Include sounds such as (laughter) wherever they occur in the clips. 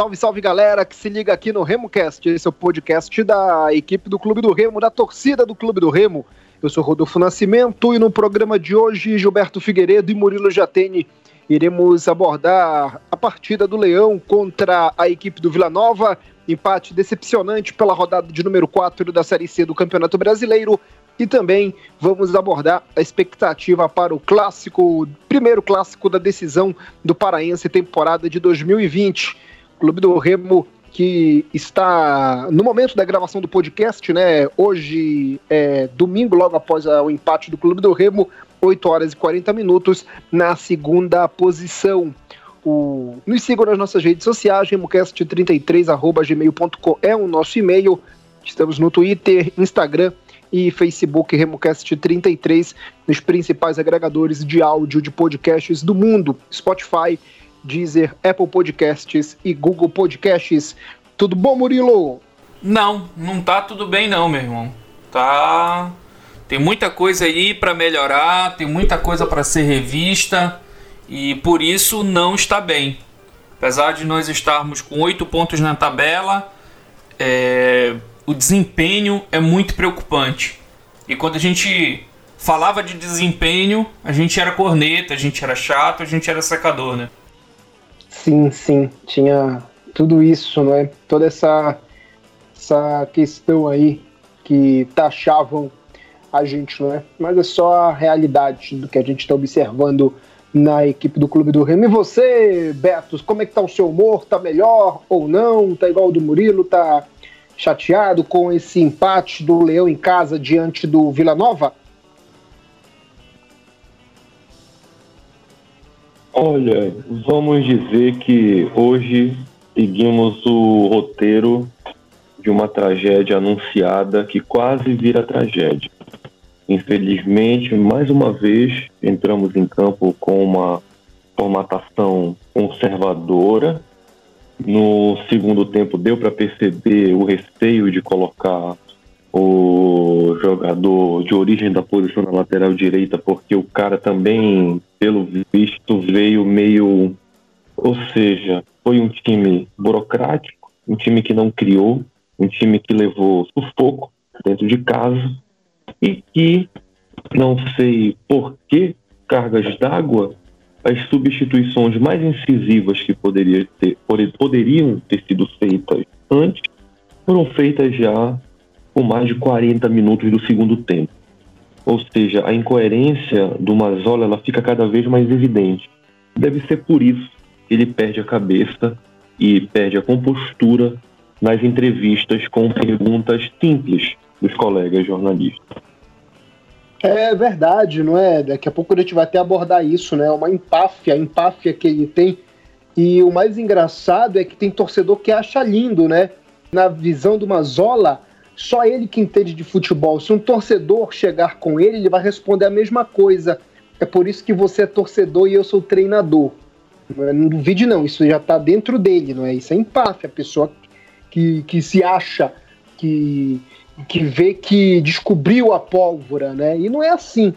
Salve, salve galera que se liga aqui no RemoCast, esse é o podcast da equipe do Clube do Remo, da torcida do Clube do Remo. Eu sou Rodolfo Nascimento e no programa de hoje, Gilberto Figueiredo e Murilo Jatene iremos abordar a partida do Leão contra a equipe do Vila Nova, empate decepcionante pela rodada de número 4 da Série C do Campeonato Brasileiro, e também vamos abordar a expectativa para o clássico, primeiro clássico da decisão do Paraense temporada de 2020. Clube do Remo que está no momento da gravação do podcast, né? Hoje é domingo, logo após o empate do Clube do Remo, 8 horas e 40 minutos, na segunda posição. O... Nos sigam nas nossas redes sociais, remocast33.gmail.com é o nosso e-mail. Estamos no Twitter, Instagram e Facebook RemoCast 33 nos principais agregadores de áudio de podcasts do mundo: Spotify, Deezer, Apple Podcasts e Google Podcasts. Tudo bom, Murilo? Não, não tá tudo bem não, meu irmão. Tá tem muita coisa aí para melhorar, tem muita coisa para ser revista e por isso não está bem. Apesar de nós estarmos com oito pontos na tabela, é, o desempenho é muito preocupante. E quando a gente falava de desempenho, a gente era corneta, a gente era chato, a gente era secador, né? Sim, sim, tinha tudo isso, não é? Toda essa, essa questão aí que taxavam a gente, não é? Mas é só a realidade do que a gente está observando na equipe do Clube do Remo. E você, Betos, como é que tá o seu humor? Tá melhor ou não? Tá igual o do Murilo? Tá chateado com esse empate do Leão em casa diante do Vila Nova? Olha, vamos dizer que hoje seguimos o roteiro de uma tragédia anunciada que quase vira tragédia. Infelizmente, mais uma vez, entramos em campo com uma formatação conservadora, no segundo tempo deu para perceber o receio de colocar o jogador de origem da posição na lateral direita, porque o cara também, pelo visto, veio meio. Ou seja, foi um time burocrático, um time que não criou, um time que levou sufoco dentro de casa e que, não sei por que cargas d'água, as substituições mais incisivas que poderia ter, poderiam ter sido feitas antes foram feitas já com mais de 40 minutos do segundo tempo. Ou seja, a incoerência do Mazola ela fica cada vez mais evidente. Deve ser por isso que ele perde a cabeça e perde a compostura nas entrevistas com perguntas simples dos colegas jornalistas. É verdade, não é? Daqui a pouco a gente vai até abordar isso, né? Uma empáfia, a empáfia que ele tem. E o mais engraçado é que tem torcedor que acha lindo, né? Na visão do Mazola, só ele que entende de futebol. Se um torcedor chegar com ele, ele vai responder a mesma coisa. É por isso que você é torcedor e eu sou treinador. Não duvide não, isso já está dentro dele, não é? Isso é empáfia, a pessoa que, que se acha que que vê que descobriu a pólvora, né? E não é assim.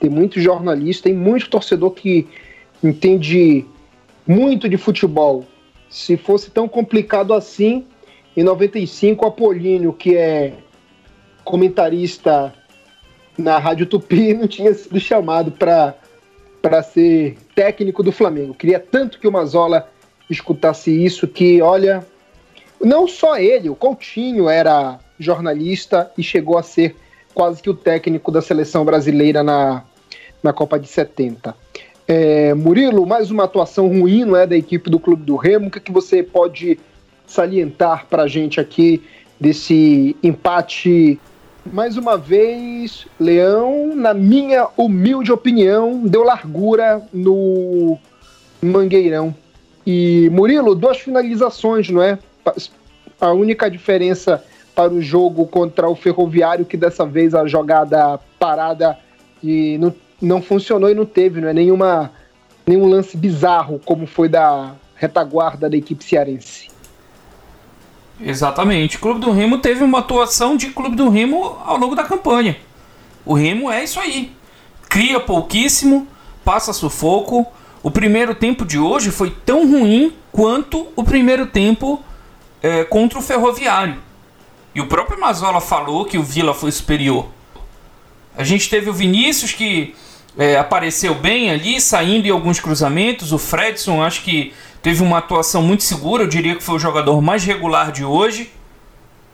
Tem muito jornalista, tem muito torcedor que entende muito de futebol. Se fosse tão complicado assim, em 95, Apolíneo, que é comentarista na Rádio Tupi, (laughs) não tinha sido chamado para ser técnico do Flamengo. Queria tanto que o Mazola escutasse isso, que, olha, não só ele, o Coutinho era jornalista e chegou a ser quase que o técnico da seleção brasileira na, na Copa de 70. É, Murilo, mais uma atuação ruim não é, da equipe do Clube do Remo. O que, é que você pode salientar para a gente aqui desse empate? Mais uma vez, Leão, na minha humilde opinião, deu largura no Mangueirão. E Murilo, duas finalizações, não é? A única diferença para o jogo contra o Ferroviário, que dessa vez a jogada parada e não, não funcionou e não teve, não é nenhuma, nenhum lance bizarro como foi da retaguarda da equipe cearense. Exatamente. O Clube do Remo teve uma atuação de Clube do Remo ao longo da campanha. O Remo é isso aí. Cria pouquíssimo, passa sufoco. O primeiro tempo de hoje foi tão ruim quanto o primeiro tempo é, contra o Ferroviário. E o próprio Mazola falou que o Vila foi superior. A gente teve o Vinícius que é, apareceu bem ali, saindo em alguns cruzamentos. O Fredson acho que teve uma atuação muito segura, eu diria que foi o jogador mais regular de hoje.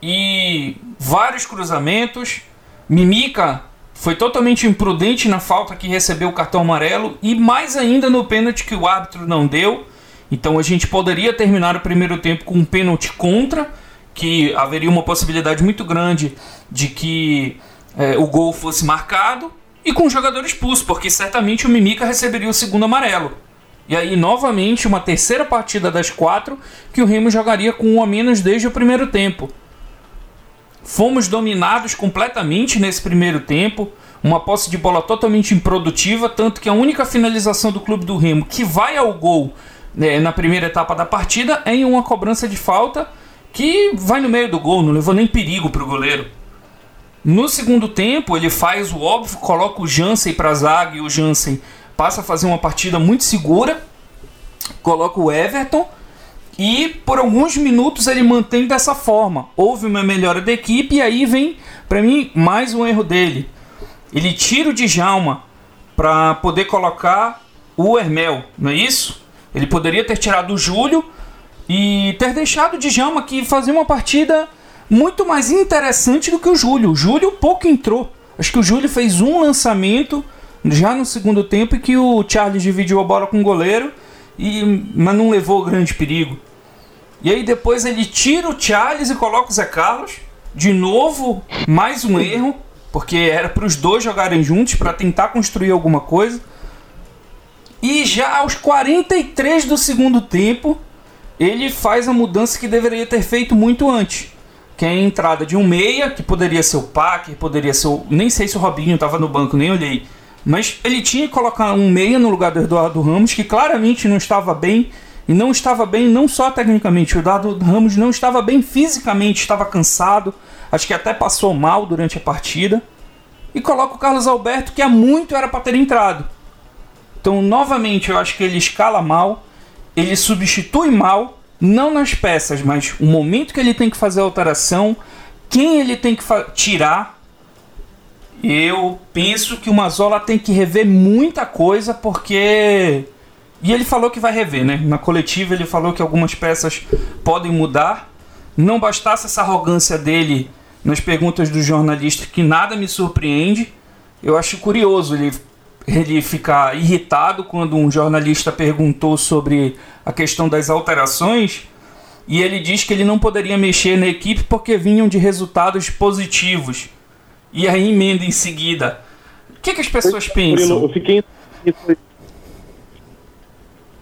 E vários cruzamentos. Mimica foi totalmente imprudente na falta que recebeu o cartão amarelo e mais ainda no pênalti que o árbitro não deu. Então a gente poderia terminar o primeiro tempo com um pênalti contra, que haveria uma possibilidade muito grande de que é, o gol fosse marcado e com o jogador expulso, porque certamente o Mimica receberia o segundo amarelo. E aí, novamente, uma terceira partida das quatro que o Remo jogaria com um a menos desde o primeiro tempo. Fomos dominados completamente nesse primeiro tempo, uma posse de bola totalmente improdutiva, tanto que a única finalização do clube do Remo que vai ao gol né, na primeira etapa da partida é em uma cobrança de falta que vai no meio do gol, não levou nem perigo para o goleiro. No segundo tempo, ele faz o óbvio, coloca o Jansen para a zaga e o Jansen passa a fazer uma partida muito segura, coloca o Everton e por alguns minutos ele mantém dessa forma. Houve uma melhora da equipe e aí vem, para mim, mais um erro dele. Ele tira o Djalma para poder colocar o Hermel, não é isso? Ele poderia ter tirado o Júlio e ter deixado o Djalma que fazia uma partida muito mais interessante do que o Júlio. O Júlio pouco entrou. Acho que o Júlio fez um lançamento já no segundo tempo que o Charles dividiu a bola com o goleiro, e, mas não levou grande perigo. E aí depois ele tira o Charles e coloca o Zé Carlos. De novo, mais um erro, porque era para os dois jogarem juntos para tentar construir alguma coisa. E já aos 43 do segundo tempo, ele faz a mudança que deveria ter feito muito antes. Que é a entrada de um meia, que poderia ser o Packer, poderia ser o. Nem sei se o Robinho estava no banco, nem olhei. Mas ele tinha que colocar um meia no lugar do Eduardo Ramos, que claramente não estava bem e não estava bem, não só tecnicamente, o Dado Ramos não estava bem fisicamente, estava cansado, acho que até passou mal durante a partida. E coloca o Carlos Alberto, que há muito era para ter entrado. Então, novamente, eu acho que ele escala mal, ele substitui mal, não nas peças, mas o momento que ele tem que fazer a alteração, quem ele tem que tirar. Eu penso que o Mazola tem que rever muita coisa, porque e ele falou que vai rever, né? Na coletiva ele falou que algumas peças podem mudar. Não bastasse essa arrogância dele nas perguntas do jornalista, que nada me surpreende. Eu acho curioso ele, ele ficar irritado quando um jornalista perguntou sobre a questão das alterações. E ele diz que ele não poderia mexer na equipe porque vinham de resultados positivos. E aí emenda em seguida. O que, que as pessoas pensam? Eu fiquei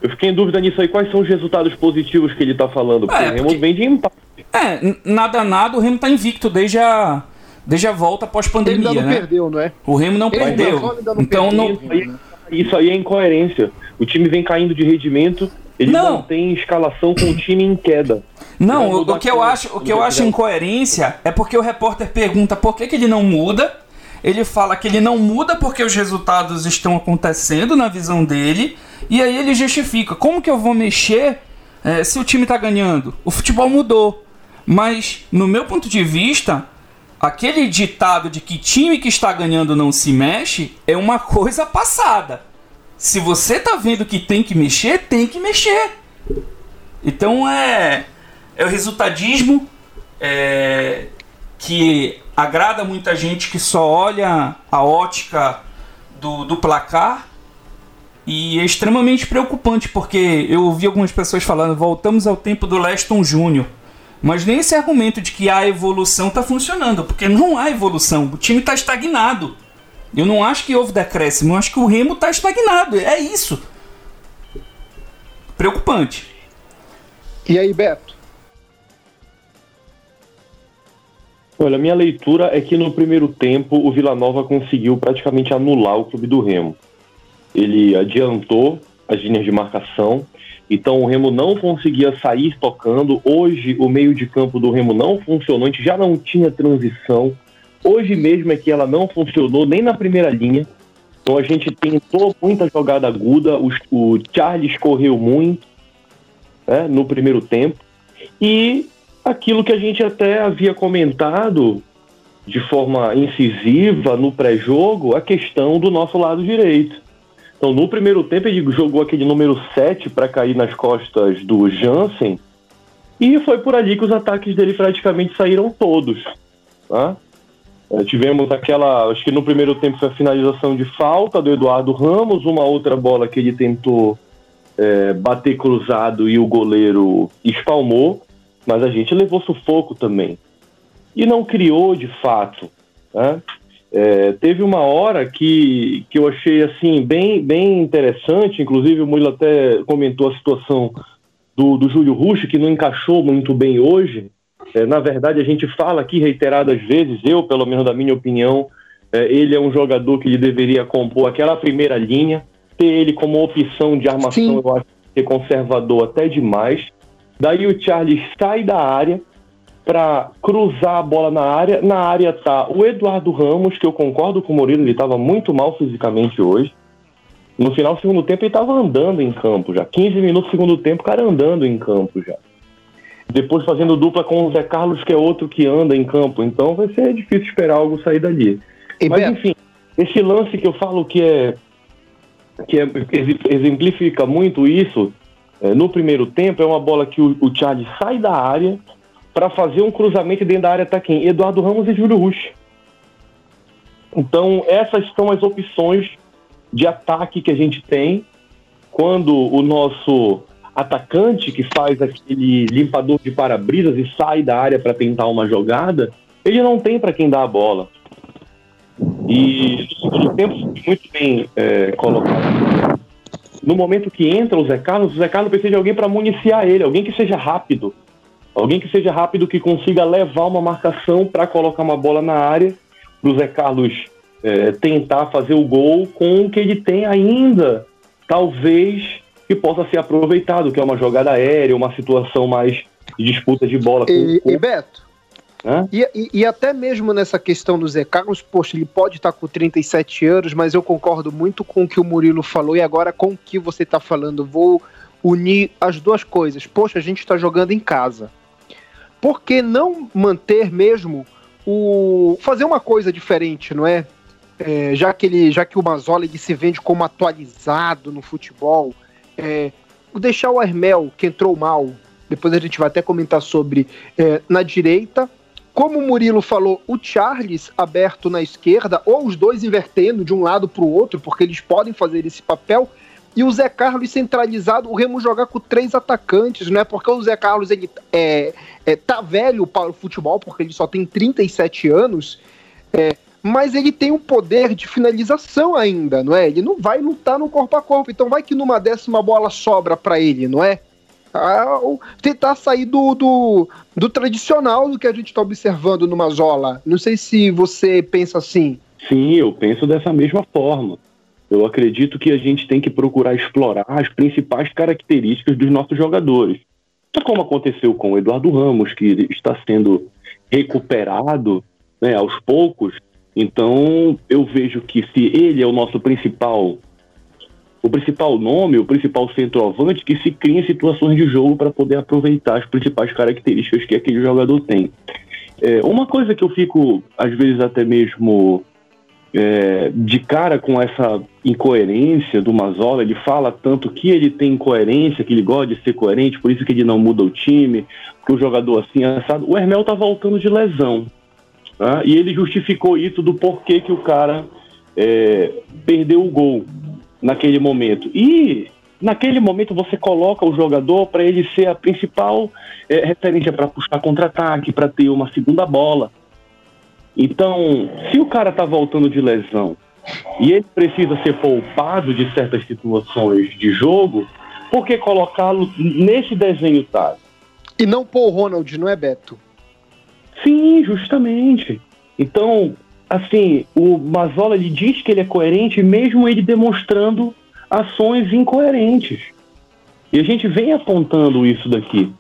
eu fiquei em dúvida nisso aí. Quais são os resultados positivos que ele está falando? Porque é, o Remo vem de empate. É, nada nada, o Remo está invicto desde a, desde a volta pós-pandemia. Ele não né? perdeu, não é? O Remo não ele perdeu. Não então não... Isso, aí, isso aí é incoerência. O time vem caindo de rendimento, ele não, tem escalação com o time em queda. Não, o, o, que eu acho, o que eu acho incoerência é porque o repórter pergunta por que, que ele não muda. Ele fala que ele não muda porque os resultados estão acontecendo na visão dele. E aí ele justifica: como que eu vou mexer é, se o time está ganhando? O futebol mudou. Mas, no meu ponto de vista, aquele ditado de que time que está ganhando não se mexe é uma coisa passada. Se você tá vendo que tem que mexer, tem que mexer. Então é, é o resultadismo é, que agrada muita gente que só olha a ótica do, do placar e é extremamente preocupante, porque eu ouvi algumas pessoas falando, voltamos ao tempo do Leston Júnior. Mas nem esse argumento de que a evolução está funcionando, porque não há evolução, o time está estagnado. Eu não acho que houve decréscimo, eu acho que o Remo está estagnado, é isso. Preocupante. E aí, Beto? Olha, minha leitura é que no primeiro tempo o Vila Nova conseguiu praticamente anular o clube do Remo ele adiantou as linhas de marcação, então o Remo não conseguia sair tocando. Hoje o meio de campo do Remo não funcionou, a gente já não tinha transição. Hoje mesmo é que ela não funcionou nem na primeira linha. Então a gente tentou muita jogada aguda, o, o Charles correu muito. né, no primeiro tempo. E aquilo que a gente até havia comentado de forma incisiva no pré-jogo, a questão do nosso lado direito. Então, no primeiro tempo, ele jogou aquele número 7 para cair nas costas do Jansen, e foi por ali que os ataques dele praticamente saíram todos. Tá? É, tivemos aquela, acho que no primeiro tempo foi a finalização de falta do Eduardo Ramos, uma outra bola que ele tentou é, bater cruzado e o goleiro espalmou, mas a gente levou sufoco também. E não criou de fato. Né? É, teve uma hora que, que eu achei assim bem, bem interessante, inclusive o Murilo até comentou a situação do, do Júlio Rush, que não encaixou muito bem hoje. É, na verdade, a gente fala aqui reiteradas vezes, eu, pelo menos da minha opinião, é, ele é um jogador que ele deveria compor aquela primeira linha, ter ele como opção de armação, Sim. eu acho que é conservador até demais. Daí o Charles sai da área para cruzar a bola na área. Na área tá o Eduardo Ramos, que eu concordo com o Murilo, ele estava muito mal fisicamente hoje. No final do segundo tempo ele estava andando em campo já. 15 minutos do segundo tempo, o cara andando em campo já. Depois fazendo dupla com o Zé Carlos, que é outro que anda em campo. Então vai ser difícil esperar algo sair dali. E Mas enfim, esse lance que eu falo que é que é, exemplifica muito isso, é, no primeiro tempo é uma bola que o, o Charles sai da área para fazer um cruzamento dentro da área tá quem? Eduardo Ramos e Júlio Rush. Então essas são as opções de ataque que a gente tem quando o nosso atacante que faz aquele limpador de para-brisas e sai da área para tentar uma jogada, ele não tem para quem dar a bola. E no tempo, muito bem é, colocado. No momento que entra o Zé Carlos, o Zé Carlos precisa de alguém para municiar ele, alguém que seja rápido. Alguém que seja rápido, que consiga levar uma marcação para colocar uma bola na área, para o Zé Carlos é, tentar fazer o gol com o que ele tem ainda, talvez que possa ser aproveitado, que é uma jogada aérea, uma situação mais de disputa de bola. E, e Beto, e, e, e, até mesmo nessa questão do Zé Carlos, poxa, ele pode estar com 37 anos, mas eu concordo muito com o que o Murilo falou e agora com o que você está falando. Vou unir as duas coisas. Poxa, a gente está jogando em casa. Por que não manter mesmo o. fazer uma coisa diferente, não é? é, já que ele, já que o Mazola se vende como atualizado no futebol, é, deixar o Armel, que entrou mal, depois a gente vai até comentar sobre, é, na direita, como o Murilo falou, o Charles aberto na esquerda, ou os dois invertendo de um lado para o outro, porque eles podem fazer esse papel, e o Zé Carlos centralizado, o Remo jogar com três atacantes, não é porque o Zé Carlos ele é, é, tá velho para o futebol, porque ele só tem 37 anos, é, mas ele tem um poder de finalização ainda, não é? Ele não vai lutar no corpo a corpo, então vai que numa décima bola sobra para ele, não é? Ah, tentar sair do, do, do, tradicional do que a gente está observando no Mazola. Não sei se você pensa assim. Sim, eu penso dessa mesma forma. Eu acredito que a gente tem que procurar explorar as principais características dos nossos jogadores. Como aconteceu com o Eduardo Ramos, que está sendo recuperado né, aos poucos, então, eu vejo que se ele é o nosso principal o principal nome, o principal centroavante, que se cria em situações de jogo para poder aproveitar as principais características que aquele jogador tem. É, uma coisa que eu fico, às vezes, até mesmo é, de cara com essa incoerência do Mazola, ele fala tanto que ele tem incoerência, que ele gosta de ser coerente, por isso que ele não muda o time, que o jogador assim é assado. O Hermel tá voltando de lesão. Né? E ele justificou isso do porquê que o cara é, perdeu o gol naquele momento. E naquele momento você coloca o jogador para ele ser a principal é, referência para puxar contra-ataque, para ter uma segunda bola. Então, se o cara está voltando de lesão e ele precisa ser poupado de certas situações de jogo, por que colocá-lo nesse desenho tático? E não o Ronald, não é, Beto? Sim, justamente. Então, assim, o Mazola ele diz que ele é coerente, mesmo ele demonstrando ações incoerentes. E a gente vem apontando isso daqui.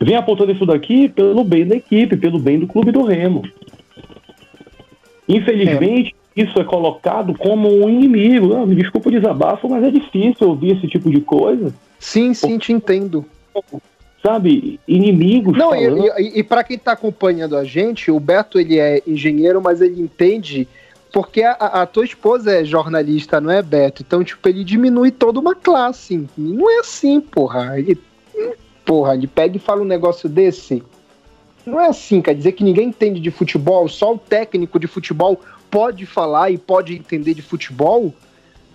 Vem apontando isso daqui pelo bem da equipe, pelo bem do clube do Remo. Infelizmente, é. Isso é colocado como um inimigo. Ah, me desculpa o desabafo, mas é difícil ouvir esse tipo de coisa. Sim, sim, te entendo. sabe, inimigos. Não, falando. e, e, e para quem está acompanhando a gente, o Beto ele é engenheiro, mas ele entende porque a, a, tua esposa é jornalista, não é, Beto? Então, tipo, ele diminui toda uma classe. Não é assim, porra. Ele, porra, ele pega e fala um negócio desse. Não é assim, quer dizer que ninguém entende de futebol, só o técnico de futebol pode falar e pode entender de futebol?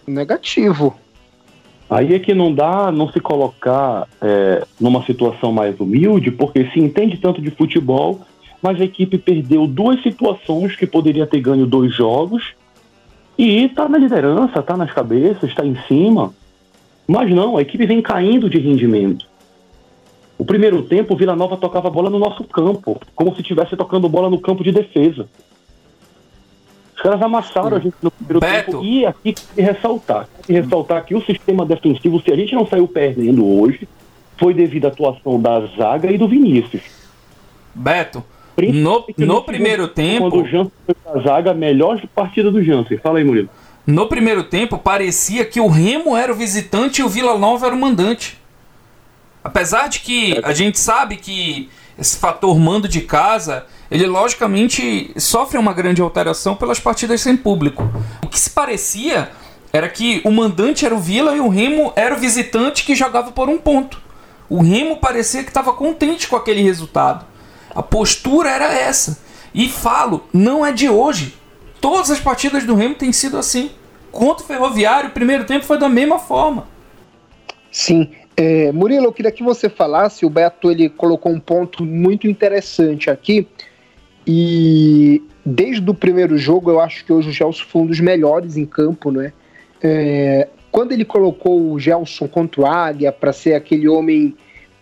Negativo. Aí é que não dá não se colocar é, numa situação mais humilde, porque se entende tanto de futebol, mas a equipe perdeu duas situações que poderia ter ganho dois jogos e está na liderança, está nas cabeças, está em cima. Mas não, a equipe vem caindo de rendimento. O primeiro tempo, o Vila Nova tocava bola no nosso campo, como se estivesse tocando bola no campo de defesa. Os caras amassaram a gente no primeiro Beto. tempo. E aqui que ressaltar, que ressaltar que o sistema defensivo, se a gente não saiu perdendo hoje, foi devido à atuação da zaga e do Vinícius. Beto, no, no primeiro tempo. Quando o Jansen foi pra zaga, melhor partida do Jansen. Fala aí, Murilo. No primeiro tempo, parecia que o Remo era o visitante e o Vila Nova era o mandante. Apesar de que a gente sabe que esse fator mando de casa ele logicamente sofre uma grande alteração pelas partidas sem público. O que se parecia era que o mandante era o Vila e o Remo era o visitante que jogava por um ponto. O Remo parecia que estava contente com aquele resultado. A postura era essa. E falo, não é de hoje. Todas as partidas do Remo têm sido assim. Contra o Ferroviário, o primeiro tempo foi da mesma forma. Sim. É, Murilo, eu queria que você falasse, o Beto ele colocou um ponto muito interessante aqui, e desde o primeiro jogo, eu acho que hoje o Gelson foi um dos melhores em campo, né? É, quando ele colocou o Gelson contra o Águia para ser aquele homem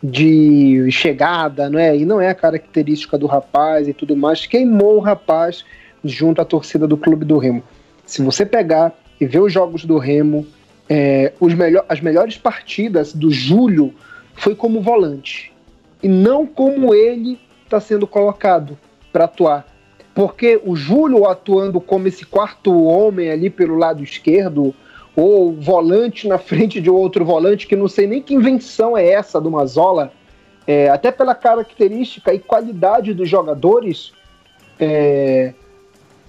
de chegada, não é? E não é a característica do rapaz e tudo mais, queimou o rapaz junto à torcida do Clube do Remo. Se você pegar e ver os jogos do Remo, é, os melhor, as melhores partidas do Júlio foi como volante e não como ele está sendo colocado para atuar. Porque o Júlio atuando como esse quarto homem ali pelo lado esquerdo, ou volante na frente de outro volante, que não sei nem que invenção é essa do Mazola, é, até pela característica e qualidade dos jogadores, é,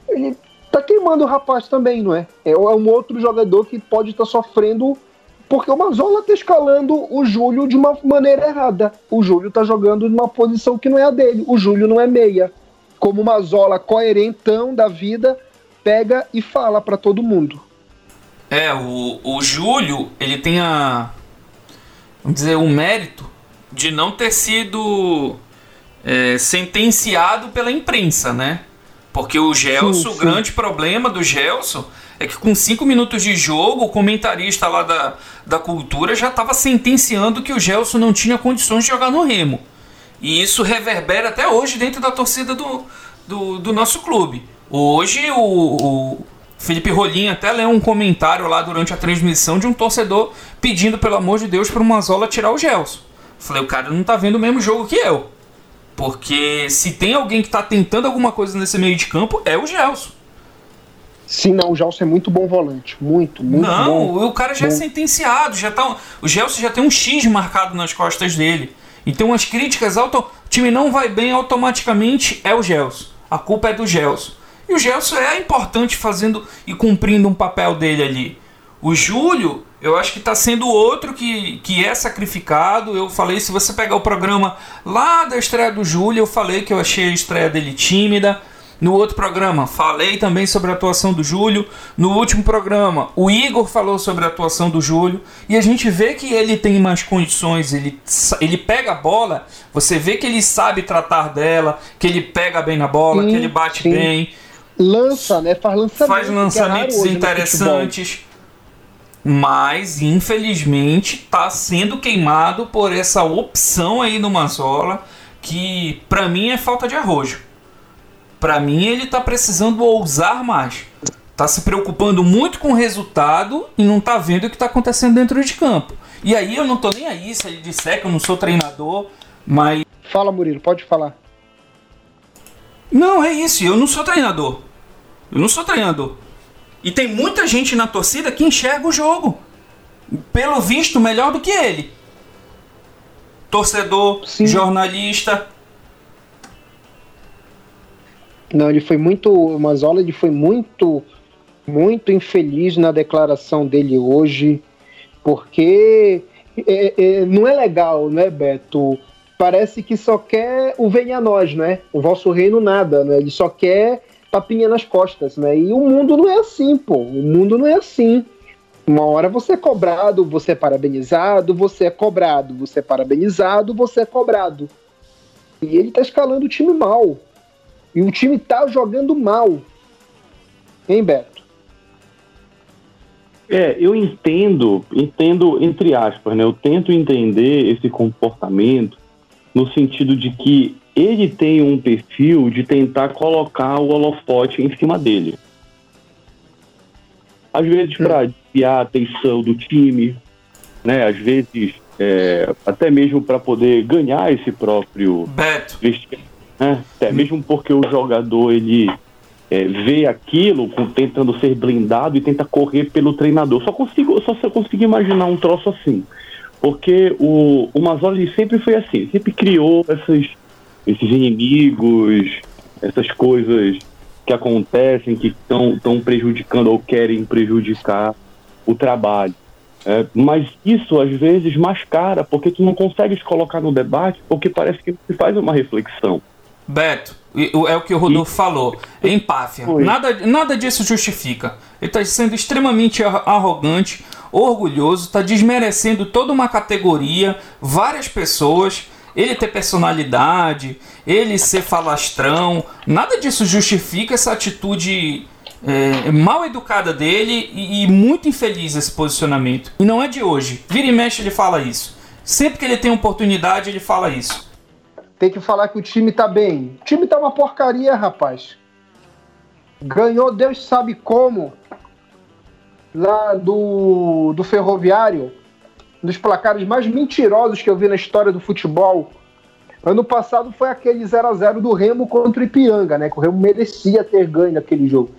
ele tá queimando o rapaz também, não é? É, é um outro jogador que pode estar tá sofrendo porque o Mazola tá escalando o Júlio de uma maneira errada. O Júlio tá jogando numa posição que não é a dele. O Júlio não é meia como uma zola coerentão da vida, pega e fala para todo mundo. É, o, o Júlio, ele tem a. Vamos dizer, o mérito de não ter sido é, sentenciado pela imprensa, né? Porque o Gelson, o grande problema do Gelson é que com cinco minutos de jogo, o comentarista lá da, da cultura já estava sentenciando que o Gelson não tinha condições de jogar no Remo. E isso reverbera até hoje dentro da torcida do, do, do nosso clube. Hoje o, o Felipe Rolim até leu um comentário lá durante a transmissão de um torcedor pedindo, pelo amor de Deus, para o Mazola tirar o Gelson. Falei, o cara não tá vendo o mesmo jogo que eu. Porque se tem alguém que tá tentando alguma coisa nesse meio de campo, é o Gelson. Sim, não, o Gelson é muito bom volante. Muito, muito não, bom. Não, o cara já é bom. é sentenciado. Já tá, o Gelson já tem um X marcado nas costas dele. Então as críticas, auto... o time não vai bem automaticamente, é o Gelson. A culpa é do Gelson. E o Gelson é importante fazendo e cumprindo um papel dele ali. O Júlio, eu acho que está sendo outro que, que é sacrificado. Eu falei, se você pegar o programa lá da estreia do Júlio, eu falei que eu achei a estreia dele tímida. No outro programa, falei também sobre a atuação do Júlio. No último programa, o Igor falou sobre a atuação do Júlio. E a gente vê que ele tem mais condições. Ele, ele pega a bola, você vê que ele sabe tratar dela, que ele pega bem na bola, sim, que ele bate sim. bem. Lança, né? Faz lançamentos, Faz lançamentos interessantes. Mas, infelizmente, está sendo queimado por essa opção aí no Mazola, que para mim é falta de arrojo. Para mim, ele tá precisando ousar mais. Tá se preocupando muito com o resultado e não tá vendo o que tá acontecendo dentro de campo. E aí eu não tô nem aí se ele disser que eu não sou treinador, mas. Fala, Murilo, pode falar. Não, é isso, eu não sou treinador. Eu não sou treinador. E tem muita gente na torcida que enxerga o jogo. Pelo visto, melhor do que ele. torcedor, Sim. jornalista. Não, ele foi muito. O Mazola ele foi muito, muito infeliz na declaração dele hoje, porque é, é, não é legal, né, Beto? Parece que só quer o venha a nós, né? O vosso reino nada, né? Ele só quer tapinha nas costas, né? E o mundo não é assim, pô. O mundo não é assim. Uma hora você é cobrado, você é parabenizado, você é cobrado, você é parabenizado, você é cobrado. E ele tá escalando o time mal. E o time tá jogando mal. Hein, Beto? É, eu entendo, entendo entre aspas, né? Eu tento entender esse comportamento no sentido de que ele tem um perfil de tentar colocar o holofote em cima dele às vezes para desviar a atenção do time, né? Às vezes é, até mesmo para poder ganhar esse próprio Beto. Né? Até mesmo porque o jogador ele é, vê aquilo com, tentando ser blindado e tenta correr pelo treinador. Só consigo, só eu consigo imaginar um troço assim, porque o, o Mazzoli sempre foi assim, sempre criou essas, esses inimigos, essas coisas que acontecem, que estão prejudicando ou querem prejudicar o trabalho. É, mas isso às vezes mascara, porque tu não consegues colocar no debate, porque parece que se faz uma reflexão. Beto, é o que o Rodolfo e... falou, é empáfia. Nada, nada disso justifica. Ele está sendo extremamente arrogante, orgulhoso, está desmerecendo toda uma categoria, várias pessoas ele ter personalidade, ele ser falastrão, nada disso justifica essa atitude é, mal educada dele e, e, muito infeliz esse posicionamento. E não é de hoje. Vira e mexe ele fala isso. Sempre que ele tem oportunidade, ele fala isso. Tem que falar que o time tá bem. O time tá uma porcaria, rapaz. Ganhou, Deus sabe como. Lá do, do Ferroviário dos placares mais mentirosos que eu vi na história do futebol. Ano passado foi aquele 0 a 0 do Remo contra o Ipiranga, né? Que o Remo merecia ter ganho aquele jogo.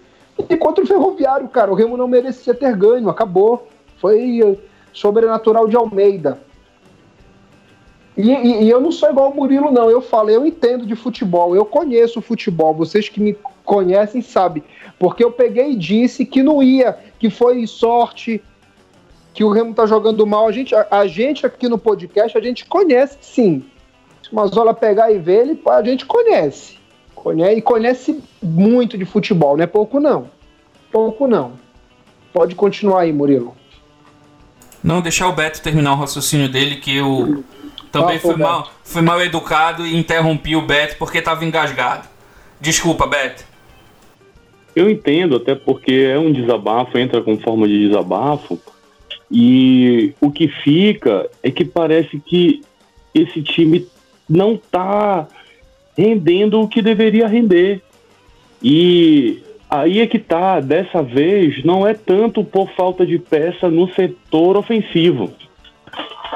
E contra o Ferroviário, cara, o Remo não merecia ter ganho, acabou. Foi eh, sobrenatural de Almeida. E, e, e, eu não sou igual o Murilo, não. Eu falo, eu entendo de futebol, eu conheço o futebol. Vocês que me conhecem sabem. Porque eu peguei e disse que não ia, que foi sorte, que o Remo tá jogando mal, a gente, a, a gente aqui no podcast, a gente conhece sim. Se o Mazola pegar e ver, ele, a gente conhece. conhece. E conhece muito de futebol, não é pouco não. Pouco não. Pode continuar aí, Murilo. Não, deixar o Beto terminar o raciocínio dele, que eu também ah, fui, mal, fui mal educado e interrompi o Beto porque estava engasgado. Desculpa, Beto. Eu entendo, até porque é um desabafo, entra com forma de desabafo, e o que fica é que parece que esse time não está rendendo o que deveria render. E aí é que tá, dessa vez não é tanto por falta de peça no setor ofensivo.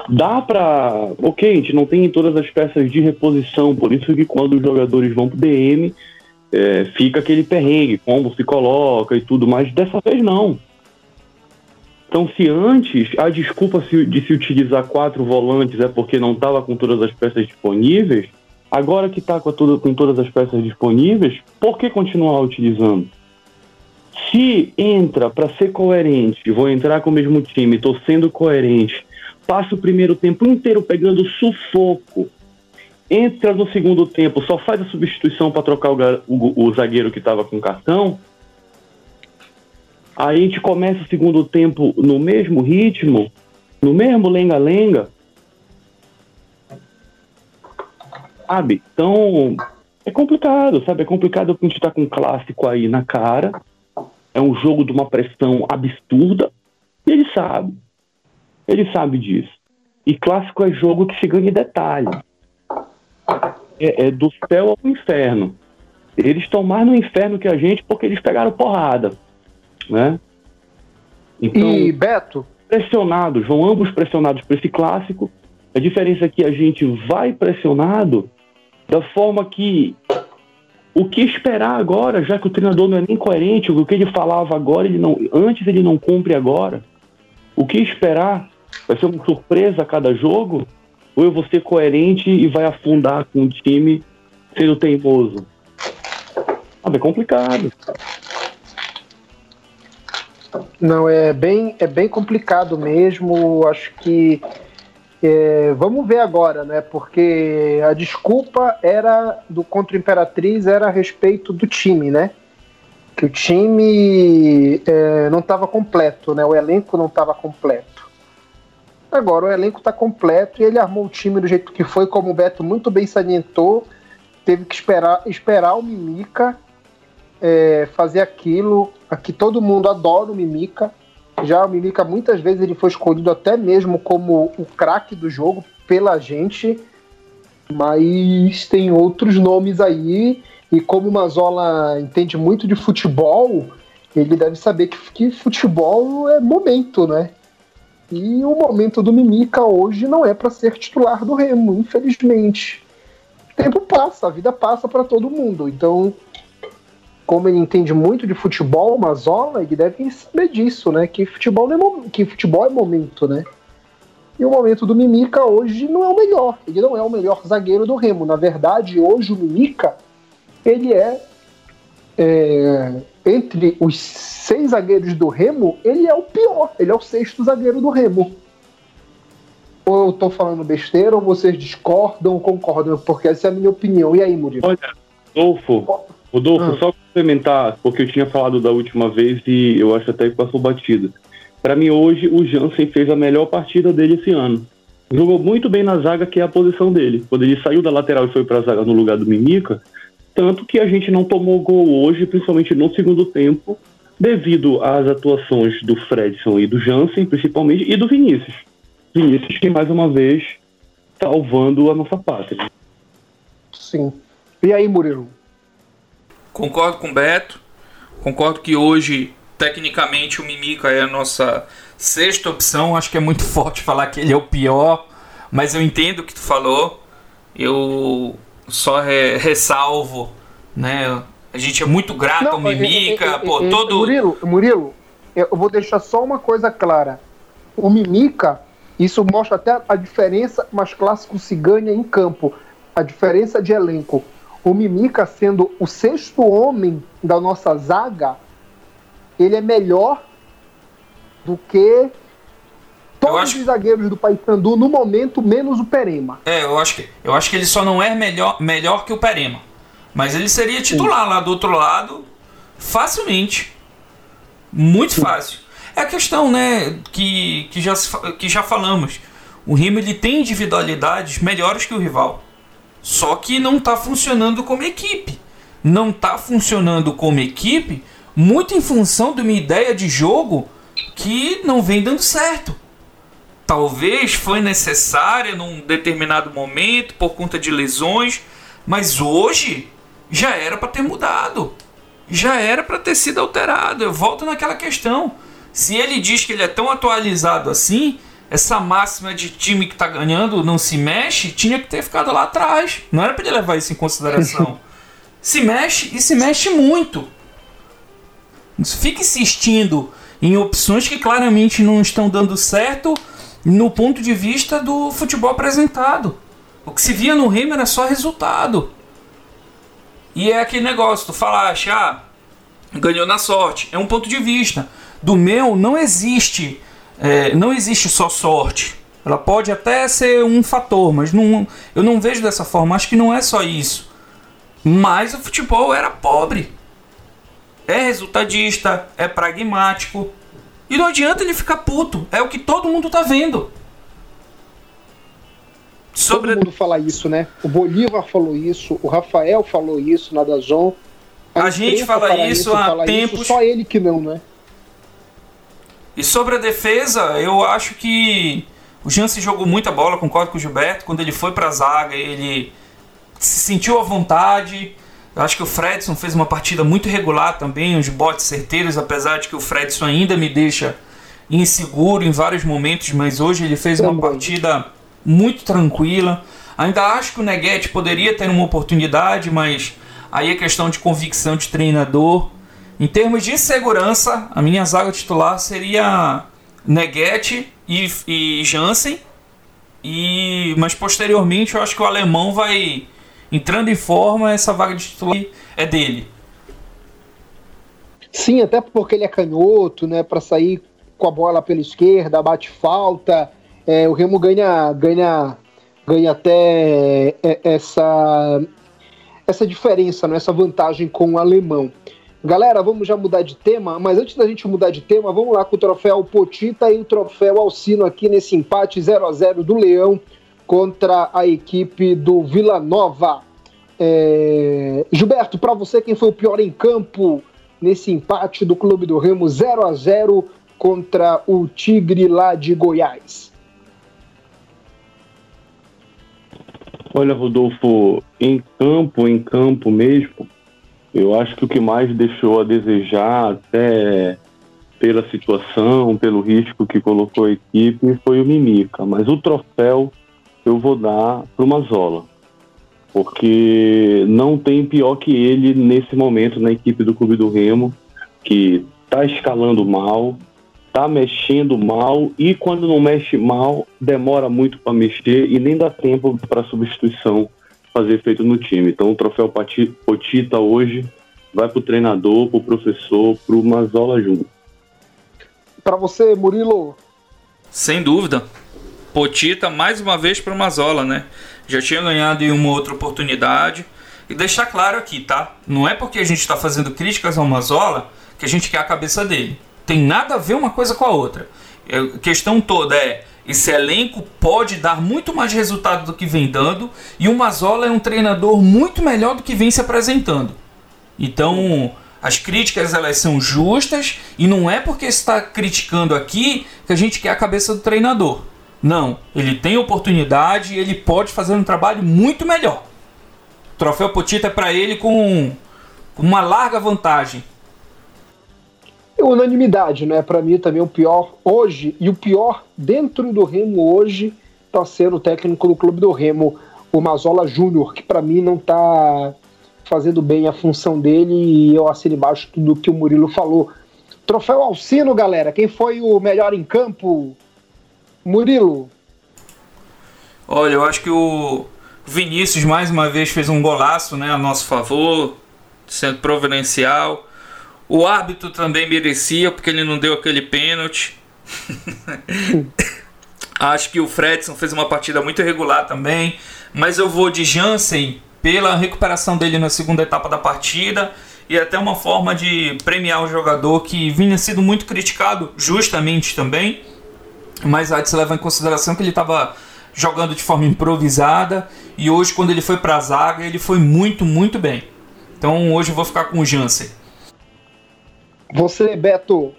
Dá para, OK, a gente não tem todas as peças de reposição, por isso que quando os jogadores vão pro DM, é, fica aquele perrengue, como se coloca e tudo, mas dessa vez não. Então, se antes a desculpa de se utilizar quatro volantes é porque não estava com todas as peças disponíveis, agora que está com, com todas as peças disponíveis, por que continuar utilizando? Se entra para ser coerente, vou entrar com o mesmo time, estou sendo coerente, passa o primeiro tempo inteiro pegando sufoco, entra no segundo tempo, só faz a substituição para trocar o, o, o zagueiro que estava com cartão, Aí a gente começa o segundo tempo no mesmo ritmo, no mesmo lenga-lenga. Sabe? Então, é complicado, sabe? É complicado porque a gente tá com um clássico aí na cara. É um jogo de uma pressão absurda. E ele sabe. Ele sabe disso. E clássico é jogo que se ganha em detalhe. É, é do céu ao inferno. Eles estão mais no inferno que a gente porque eles pegaram porrada né? Então, e Beto? Pressionados, vão ambos pressionados para esse clássico. A diferença é que a gente vai pressionado da forma que o que esperar agora, já que o treinador não é nem coerente, o que ele falava agora, ele não, antes ele não cumpre agora. O que esperar? Vai ser uma surpresa a cada jogo? Ou eu vou ser coerente e vai afundar com o time sendo teimoso? Ah, é complicado. Não, é bem, é bem complicado mesmo. Acho que é, vamos ver agora, né? Porque a desculpa era do contra Imperatriz era a respeito do time, né? Que o time é, não estava completo, né? O elenco não estava completo. Agora o elenco está completo e ele armou o time do jeito que foi, como o Beto muito bem salientou. Teve que esperar, esperar o Mimica é, fazer aquilo. Aqui todo mundo adora o Mimica já o Mimica muitas vezes ele foi escolhido até mesmo como o craque do jogo pela gente, mas tem outros nomes aí e como o Mazola entende muito de futebol, ele deve saber que, que futebol é momento, né? E o momento do Mimica hoje não é para ser titular do Remo, infelizmente. O tempo passa, a vida passa para todo mundo. Então, como ele entende muito de futebol, Mazola, ele deve saber disso, né? Que futebol, é, que futebol é momento, né? E o momento do Mimica hoje não é o melhor. Ele não é o melhor zagueiro do Remo. Na verdade, hoje o Mimica, ele é, é entre os seis zagueiros do Remo, ele é o pior. Ele é o sexto zagueiro do Remo. Ou eu tô falando besteira, ou vocês discordam concordam? Porque essa é a minha opinião. E aí, Murilo? Olha, Adolfo, Rodolfo, ah. só complementar, porque eu tinha falado da última vez e eu acho até que passou batido. Para mim, hoje, o Jansen fez a melhor partida dele esse ano. Jogou muito bem na zaga, que é a posição dele. Quando ele saiu da lateral e foi para a zaga no lugar do Mimica, tanto que a gente não tomou gol hoje, principalmente no segundo tempo, devido às atuações do Fredson e do Jansen, principalmente, e do Vinícius. Vinícius que, mais uma vez, salvando a nossa pátria. Sim. E aí, Murilo? Concordo com o Beto. Concordo que hoje, tecnicamente, o Mimica é a nossa sexta opção. Acho que é muito (laughs) forte falar que ele é o pior, mas eu entendo o que tu falou. Eu só re ressalvo, né? A gente é muito grato Não, ao Mimica, é, é, é, pô, todo... Murilo, Murilo, eu vou deixar só uma coisa clara. O Mimica, isso mostra até a diferença, mas clássico se ganha em campo. A diferença de elenco o Mimica sendo o sexto homem da nossa zaga, ele é melhor do que todos acho... os zagueiros do Paysandu no momento, menos o Perema. É, eu acho que, eu acho que ele só não é melhor, melhor que o Perema. Mas ele seria titular Sim. lá do outro lado facilmente. Muito Sim. fácil. É a questão, né, que, que, já, que já falamos. O Rimo ele tem individualidades melhores que o rival. Só que não está funcionando como equipe. Não está funcionando como equipe muito em função de uma ideia de jogo que não vem dando certo. Talvez foi necessária num determinado momento por conta de lesões, mas hoje já era para ter mudado. Já era para ter sido alterado. Eu volto naquela questão. Se ele diz que ele é tão atualizado assim, essa máxima de time que tá ganhando não se mexe, tinha que ter ficado lá atrás. Não era para ele levar isso em consideração. (laughs) se mexe e se mexe muito. Fica insistindo em opções que claramente não estão dando certo no ponto de vista do futebol apresentado. O que se via no Remo era só resultado. E é aquele negócio, tu falaste, ah, ganhou na sorte. É um ponto de vista. Do meu não existe é, não existe só sorte. Ela pode até ser um fator, mas não, eu não vejo dessa forma. Acho que não é só isso. Mas o futebol era pobre. É resultadista, é pragmático. E não adianta ele ficar puto. É o que todo mundo tá vendo. Sobre... Todo mundo fala isso, né? O Bolívar falou isso, o Rafael falou isso na Dazon. A, a gente fala isso há tempos. Isso, só ele que não, né? E sobre a defesa, eu acho que o Jansen jogou muita bola, concordo com o Gilberto. Quando ele foi para a zaga, ele se sentiu à vontade. Eu acho que o Fredson fez uma partida muito regular também, uns botes certeiros, apesar de que o Fredson ainda me deixa inseguro em vários momentos, mas hoje ele fez uma partida muito tranquila. Ainda acho que o Neguete poderia ter uma oportunidade, mas aí é questão de convicção de treinador. Em termos de segurança, a minha zaga titular seria Neguete e, e Jansen. E mas posteriormente eu acho que o alemão vai entrando em forma, essa vaga de titular é dele. Sim, até porque ele é canhoto, né, para sair com a bola pela esquerda, bate falta. É, o Remo ganha ganha ganha até é, essa essa diferença, né, essa vantagem com o alemão. Galera, vamos já mudar de tema, mas antes da gente mudar de tema, vamos lá com o troféu Potita e o troféu Alcino aqui nesse empate 0 a 0 do Leão contra a equipe do Vila Nova. É... Gilberto, para você, quem foi o pior em campo nesse empate do Clube do Remo 0 a 0 contra o Tigre lá de Goiás? Olha, Rodolfo, em campo, em campo mesmo, eu acho que o que mais deixou a desejar, até pela situação, pelo risco que colocou a equipe, foi o Mimica. Mas o troféu eu vou dar para o Mazola. Porque não tem pior que ele nesse momento na equipe do Clube do Remo, que está escalando mal, está mexendo mal e quando não mexe mal, demora muito para mexer e nem dá tempo para substituição fazer efeito no time. Então o troféu Potita hoje vai para o treinador, para o professor, para o Mazola Júnior. Para você, Murilo? Sem dúvida. Potita mais uma vez para o Mazola, né? Já tinha ganhado em uma outra oportunidade. E deixar claro aqui, tá? Não é porque a gente está fazendo críticas ao Mazola que a gente quer a cabeça dele. Tem nada a ver uma coisa com a outra. A questão toda é esse elenco pode dar muito mais resultado do que vem dando e o Mazola é um treinador muito melhor do que vem se apresentando. Então, as críticas elas são justas e não é porque está criticando aqui que a gente quer a cabeça do treinador. Não, ele tem oportunidade e ele pode fazer um trabalho muito melhor. O troféu Potita é para ele com uma larga vantagem unanimidade, né? Para mim também o pior hoje e o pior dentro do Remo hoje está sendo o técnico do clube do Remo, o Mazola Júnior, que para mim não está fazendo bem a função dele e eu assino embaixo tudo que o Murilo falou. Troféu Alcino, galera. Quem foi o melhor em campo? Murilo. Olha, eu acho que o Vinícius mais uma vez fez um golaço, né, a nosso favor, sendo providencial. O árbitro também merecia, porque ele não deu aquele pênalti. (laughs) Acho que o Fredson fez uma partida muito irregular também. Mas eu vou de Jansen pela recuperação dele na segunda etapa da partida e até uma forma de premiar o jogador que vinha sido muito criticado, justamente também. Mas há de se levar em consideração que ele estava jogando de forma improvisada e hoje, quando ele foi para a zaga, ele foi muito, muito bem. Então hoje eu vou ficar com o Jansen. Você, Beto.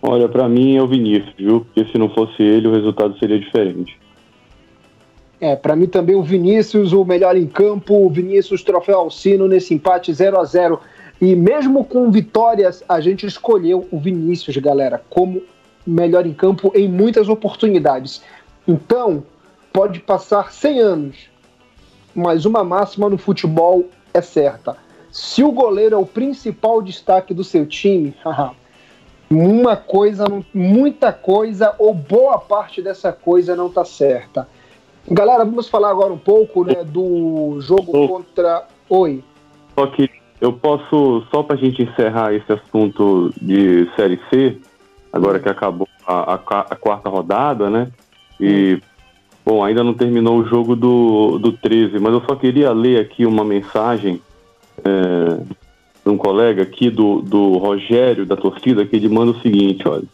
Olha, para mim é o Vinícius, viu? Porque se não fosse ele, o resultado seria diferente. É, para mim também o Vinícius, o melhor em campo, o Vinícius troféu Alcino nesse empate 0 a 0 E mesmo com vitórias, a gente escolheu o Vinícius, galera, como melhor em campo em muitas oportunidades. Então, pode passar 100 anos, mas uma máxima no futebol é certa. Se o goleiro é o principal destaque do seu time, uma coisa, muita coisa ou boa parte dessa coisa não está certa. Galera, vamos falar agora um pouco né, do jogo contra. Oi. Só que eu posso, só para a gente encerrar esse assunto de Série C, agora que acabou a, a, a quarta rodada, né? E, bom, ainda não terminou o jogo do, do 13, mas eu só queria ler aqui uma mensagem é, um colega aqui do, do Rogério, da torcida, que ele manda o seguinte, olha.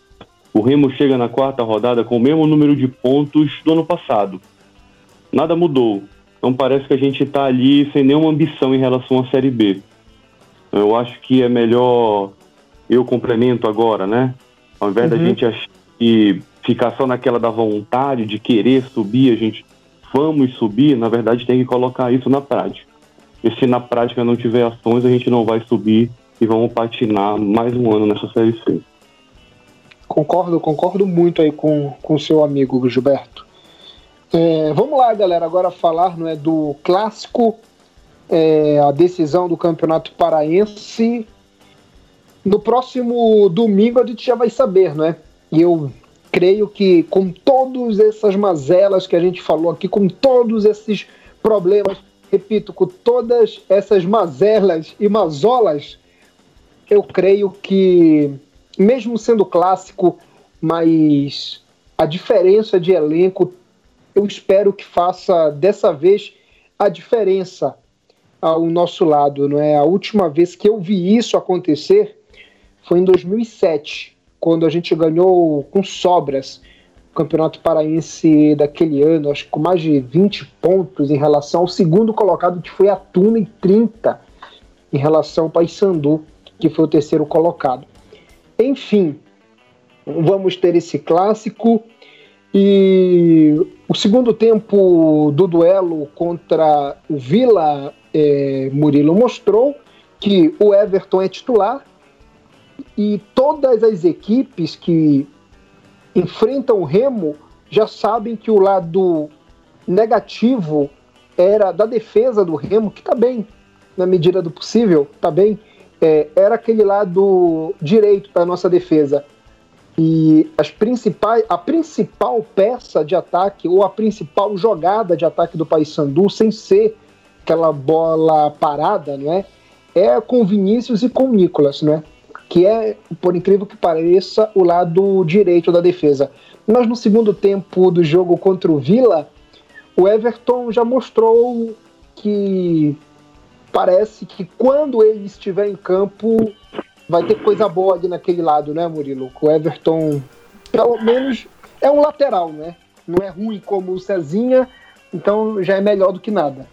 O Remo chega na quarta rodada com o mesmo número de pontos do ano passado. Nada mudou. Então parece que a gente está ali sem nenhuma ambição em relação à Série B. Eu acho que é melhor. Eu complemento agora, né? Ao invés uhum. da gente achar que ficar só naquela da vontade de querer subir, a gente vamos subir, na verdade tem que colocar isso na prática. E se na prática não tiver ações, a gente não vai subir e vamos patinar mais um ano nessa Série C. Concordo, concordo muito aí com o seu amigo Gilberto. É, vamos lá, galera, agora falar não é, do clássico, é, a decisão do Campeonato Paraense. No próximo domingo a gente já vai saber, não é? E eu creio que com todas essas mazelas que a gente falou aqui, com todos esses problemas, repito, com todas essas mazelas e mazolas, eu creio que, mesmo sendo clássico, mas a diferença de elenco, eu espero que faça dessa vez a diferença ao nosso lado, não é? A última vez que eu vi isso acontecer foi em 2007, quando a gente ganhou com sobras Campeonato Paraense daquele ano, acho que com mais de 20 pontos em relação ao segundo colocado, que foi a Tuna, e 30 em relação ao Paysandu, que foi o terceiro colocado. Enfim, vamos ter esse clássico e o segundo tempo do duelo contra o Vila é, Murilo mostrou que o Everton é titular e todas as equipes que enfrentam o Remo já sabem que o lado negativo era da defesa do Remo, que está bem, na medida do possível, está bem, é, era aquele lado direito da nossa defesa. E as principais, a principal peça de ataque, ou a principal jogada de ataque do Paysandu, sem ser aquela bola parada, não é? É com Vinícius e com Nicolas, não é? Que é, por incrível que pareça, o lado direito da defesa. Mas no segundo tempo do jogo contra o Vila, o Everton já mostrou que parece que quando ele estiver em campo vai ter coisa boa ali naquele lado, né, Murilo? O Everton, pelo menos, é um lateral, né? Não é ruim como o Cezinha, então já é melhor do que nada.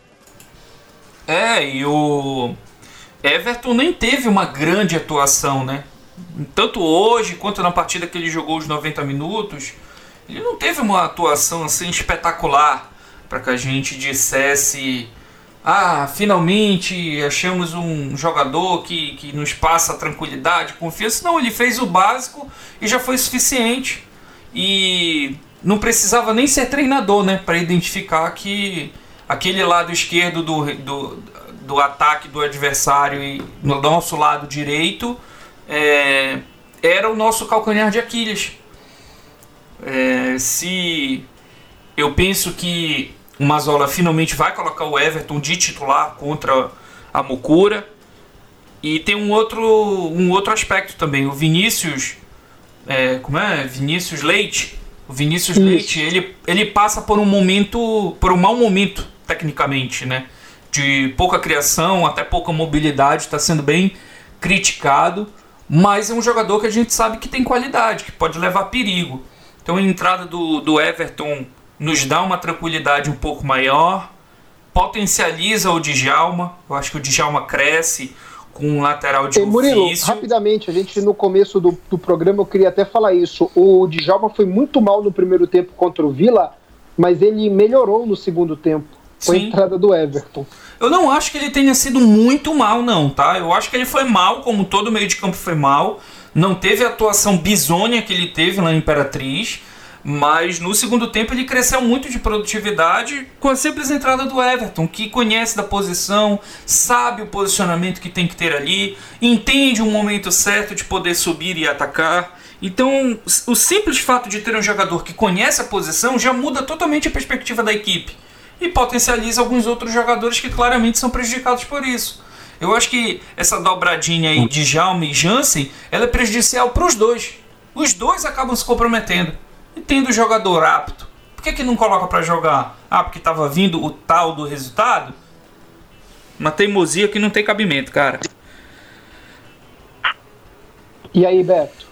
É, e o Everton nem teve uma grande atuação, né? Tanto hoje quanto na partida que ele jogou os 90 minutos, ele não teve uma atuação assim espetacular para que a gente dissesse ah, finalmente achamos um jogador que, que nos passa tranquilidade, confiança. Não, ele fez o básico e já foi suficiente. E não precisava nem ser treinador, né? Para identificar que aquele lado esquerdo do, do, do ataque do adversário e no nosso lado direito é, era o nosso calcanhar de Aquiles. É, se eu penso que o Mazola finalmente vai colocar o Everton de titular contra a Mukura. E tem um outro, um outro aspecto também. O Vinícius. É, como é? Vinícius Leite. O Vinícius Isso. Leite, ele, ele passa por um momento. por um mau momento, tecnicamente, né? De pouca criação, até pouca mobilidade, está sendo bem criticado. Mas é um jogador que a gente sabe que tem qualidade, que pode levar perigo. Então a entrada do, do Everton nos dá uma tranquilidade um pouco maior, potencializa o Djalma. Eu acho que o Djalma cresce com um lateral de Ei, Murilo, ofício. rapidamente, a gente no começo do, do programa eu queria até falar isso. O Djalma foi muito mal no primeiro tempo contra o Vila, mas ele melhorou no segundo tempo com Sim. a entrada do Everton. Eu não acho que ele tenha sido muito mal, não, tá? Eu acho que ele foi mal, como todo meio de campo foi mal. Não teve a atuação bizônia que ele teve lá em Imperatriz. Mas no segundo tempo ele cresceu muito de produtividade com a simples entrada do Everton, que conhece da posição, sabe o posicionamento que tem que ter ali, entende o momento certo de poder subir e atacar. Então, o simples fato de ter um jogador que conhece a posição já muda totalmente a perspectiva da equipe e potencializa alguns outros jogadores que claramente são prejudicados por isso. Eu acho que essa dobradinha aí de Jaume e Jansen, ela é prejudicial para os dois. Os dois acabam se comprometendo. E tendo jogador apto, por que, que não coloca para jogar? Ah, porque estava vindo o tal do resultado? Uma teimosia que não tem cabimento, cara. E aí, Beto?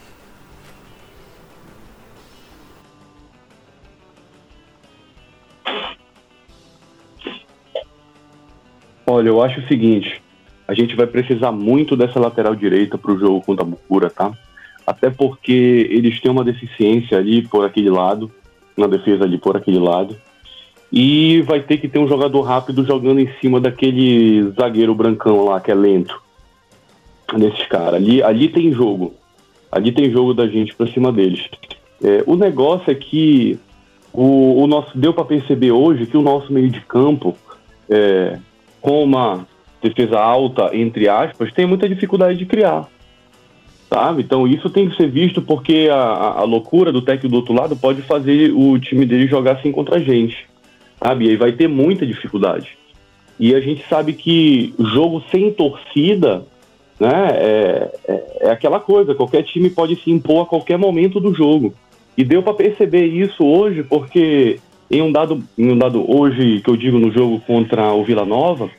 Olha, eu acho o seguinte: a gente vai precisar muito dessa lateral direita para o jogo contra a Bucura, tá? até porque eles têm uma deficiência ali por aquele lado, uma defesa ali por aquele lado, e vai ter que ter um jogador rápido jogando em cima daquele zagueiro brancão lá que é lento. Nesses caras. Ali, ali tem jogo. Ali tem jogo da gente pra cima deles. É, o negócio é que o, o nosso deu para perceber hoje que o nosso meio de campo, é, com uma defesa alta, entre aspas, tem muita dificuldade de criar sabe? Então isso tem que ser visto porque a, a loucura do técnico do outro lado pode fazer o time dele jogar assim contra a gente, sabe? E aí vai ter muita dificuldade. E a gente sabe que jogo sem torcida, né, é, é, é aquela coisa, qualquer time pode se impor a qualquer momento do jogo. E deu para perceber isso hoje, porque em um dado, em um dado hoje que eu digo no jogo contra o Vila Nova,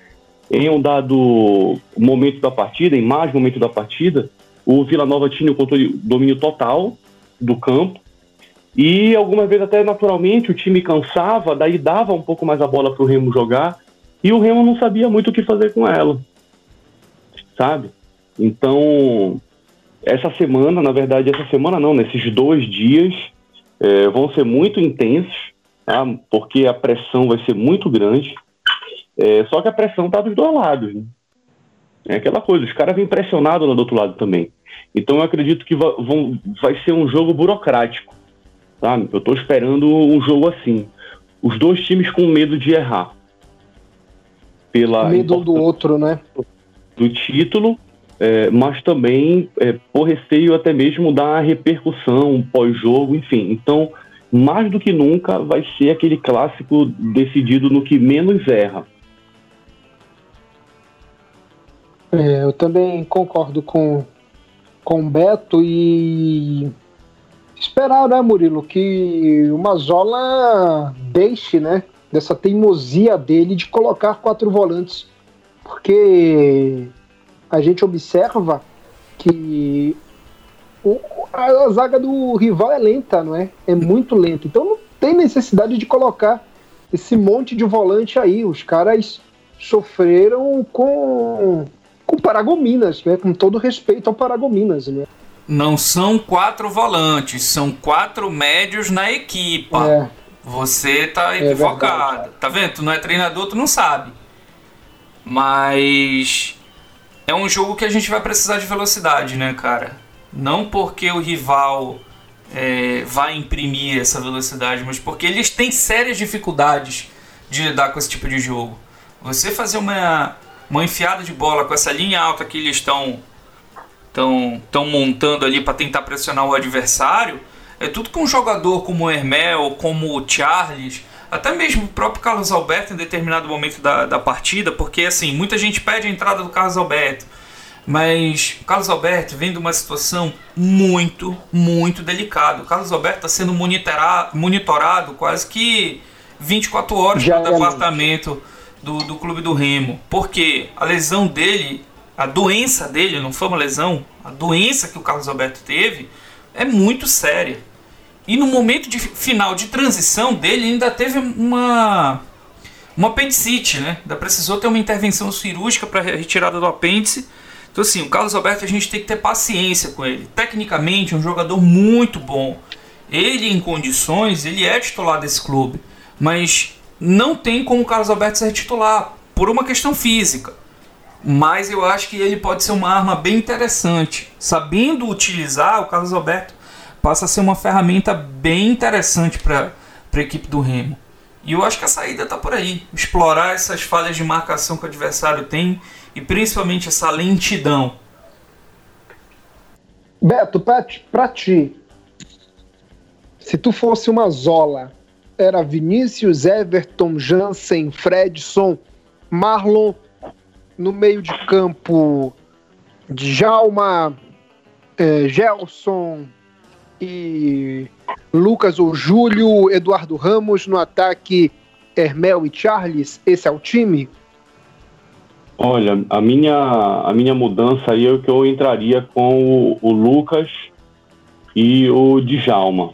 em um dado momento da partida, em mais momento da partida, o Vila Nova tinha o controle, domínio total do campo e algumas vezes até naturalmente o time cansava, daí dava um pouco mais a bola para o Remo jogar e o Remo não sabia muito o que fazer com ela, sabe? Então essa semana, na verdade essa semana não, nesses dois dias é, vão ser muito intensos, tá? porque a pressão vai ser muito grande. É, só que a pressão está dos dois lados. Né? É aquela coisa, os caras vêm pressionados lá do outro lado também. Então eu acredito que vão, vai ser um jogo burocrático. Tá? Eu estou esperando um jogo assim. Os dois times com medo de errar. Pela medo do outro, né? Do título, é, mas também é, por receio até mesmo da repercussão pós-jogo, enfim. Então, mais do que nunca, vai ser aquele clássico decidido no que menos erra. É, eu também concordo com, com o Beto e esperar, né, Murilo, que o Mazola deixe, né, dessa teimosia dele de colocar quatro volantes, porque a gente observa que a, zaga do rival é lenta, não é? É muito lenta. Então não tem necessidade de colocar esse monte de volante aí. Os caras sofreram com com Paragominas, né? Com todo respeito ao Paragominas, né? Não são quatro volantes, são quatro médios na equipa. É. Você tá é equivocado. É tá vendo? Tu não é treinador, tu não sabe. Mas é um jogo que a gente vai precisar de velocidade, né, cara? Não porque o rival é, vai imprimir essa velocidade, mas porque eles têm sérias dificuldades de lidar com esse tipo de jogo. Você fazer uma uma enfiada de bola com essa linha alta que eles estão estão estão montando ali para tentar pressionar o adversário, é tudo que um jogador como o Hermel, como o Charles, até mesmo o próprio Carlos Alberto em determinado momento da, da partida, porque assim, muita gente pede a entrada do Carlos Alberto, mas o Carlos Alberto vem de uma situação muito, muito delicada. O Carlos Alberto está sendo monitorado, monitorado quase que 24 horas Já no departamento do, do clube do Remo. Porque a lesão dele, a doença dele, não foi uma lesão, a doença que o Carlos Alberto teve é muito séria. E no momento de final de transição dele ainda teve uma uma apendicite, né? Ainda precisou ter uma intervenção cirúrgica para retirada do apêndice. Então assim, o Carlos Alberto a gente tem que ter paciência com ele. Tecnicamente um jogador muito bom. Ele em condições, ele é titular desse clube, mas não tem como o Carlos Alberto ser titular, por uma questão física. Mas eu acho que ele pode ser uma arma bem interessante. Sabendo utilizar, o Carlos Alberto passa a ser uma ferramenta bem interessante para a equipe do Remo. E eu acho que a saída está por aí. Explorar essas falhas de marcação que o adversário tem e principalmente essa lentidão. Beto, para ti, se tu fosse uma Zola, era Vinícius, Everton, Jansen, Fredson, Marlon, no meio de campo, Djalma, é, Gelson e Lucas ou Júlio, Eduardo Ramos no ataque, Hermel e Charles. Esse é o time? Olha, a minha, a minha mudança aí é que eu entraria com o, o Lucas e o Djalma.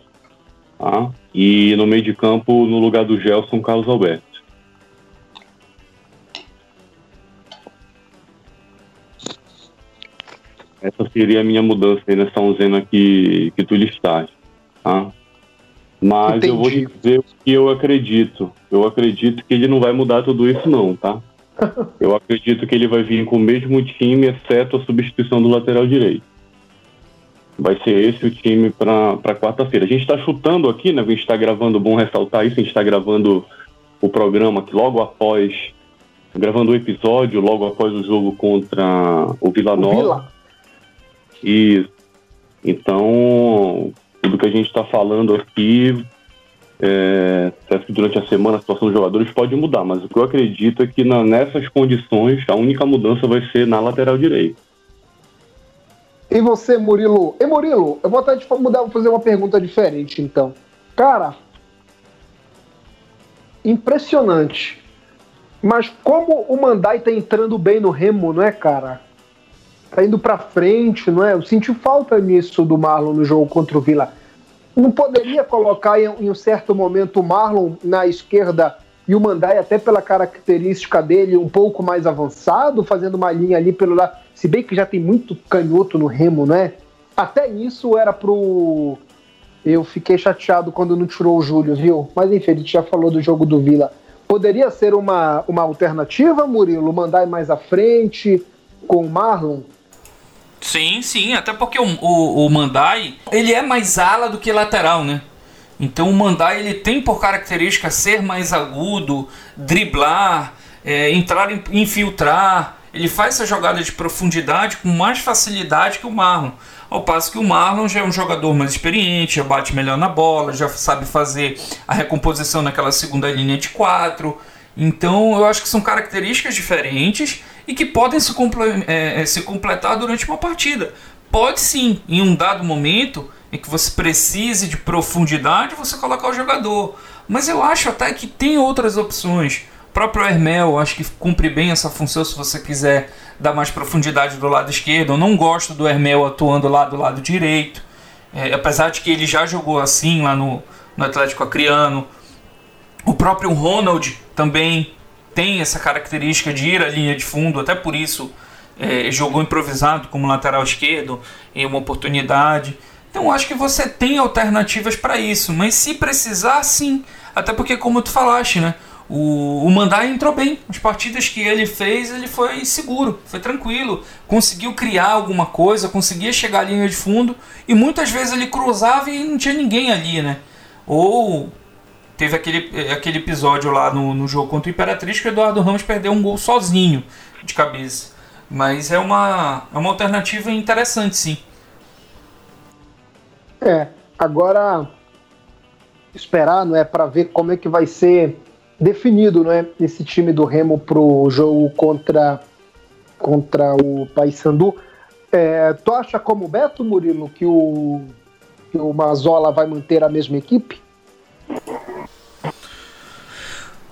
Tá? E no meio de campo, no lugar do Gelson, Carlos Alberto. Essa seria a minha mudança aí nessa onzena que, que tu listaste. Tá? Mas Entendi. eu vou dizer o que eu acredito. Eu acredito que ele não vai mudar tudo isso, não, tá? Eu acredito que ele vai vir com o mesmo time, exceto a substituição do lateral direito. Vai ser esse o time para quarta-feira. A gente está chutando aqui, né? A gente está gravando, bom ressaltar isso, a gente está gravando o programa que logo após, gravando o episódio logo após o jogo contra o Vila Nova. E Então, tudo que a gente está falando aqui, é, que durante a semana a situação dos jogadores pode mudar, mas o que eu acredito é que na, nessas condições a única mudança vai ser na lateral direita. E você, Murilo? E Murilo, eu vou até te mudar, vou fazer uma pergunta diferente, então. Cara, impressionante. Mas como o Mandai tá entrando bem no Remo, não é, cara? Tá indo pra frente, não é? Eu senti falta nisso do Marlon no jogo contra o Vila. Não poderia colocar em, em um certo momento o Marlon na esquerda e o Mandai, até pela característica dele, um pouco mais avançado, fazendo uma linha ali pelo lado. Se bem que já tem muito canhoto no Remo, né? Até isso era pro. Eu fiquei chateado quando não tirou o Júlio, viu? Mas enfim, gente já falou do jogo do Vila. Poderia ser uma, uma alternativa, Murilo? Mandar mais à frente com o Marlon? Sim, sim, até porque o, o, o, Mandai ele é mais ala do que lateral, né? Então o Mandai ele tem por característica ser mais agudo, driblar, é, entrar, infiltrar. Ele faz essa jogada de profundidade com mais facilidade que o Marlon. Ao passo que o Marlon já é um jogador mais experiente, já bate melhor na bola, já sabe fazer a recomposição naquela segunda linha de quatro. Então eu acho que são características diferentes e que podem se, é, é, se completar durante uma partida. Pode sim, em um dado momento em que você precise de profundidade, você colocar o jogador. Mas eu acho até que tem outras opções. O próprio Hermel, acho que cumpre bem essa função se você quiser dar mais profundidade do lado esquerdo. Eu não gosto do Hermel atuando lá do lado direito. É, apesar de que ele já jogou assim lá no, no Atlético Acreano. O próprio Ronald também tem essa característica de ir à linha de fundo, até por isso é, jogou improvisado como lateral esquerdo em uma oportunidade. Então acho que você tem alternativas para isso, mas se precisar, sim. Até porque, como tu falaste, né? O, o Mandai entrou bem. As partidas que ele fez, ele foi seguro, foi tranquilo. Conseguiu criar alguma coisa, conseguia chegar à linha de fundo. E muitas vezes ele cruzava e não tinha ninguém ali, né? Ou teve aquele, aquele episódio lá no, no jogo contra o Imperatriz que o Eduardo Ramos perdeu um gol sozinho de cabeça. Mas é uma, é uma alternativa interessante, sim. É, agora esperar, não é, para ver como é que vai ser definido, não é, esse time do Remo pro jogo contra contra o Paysandu. É, tu acha como Beto Murilo que o que o Mazola vai manter a mesma equipe?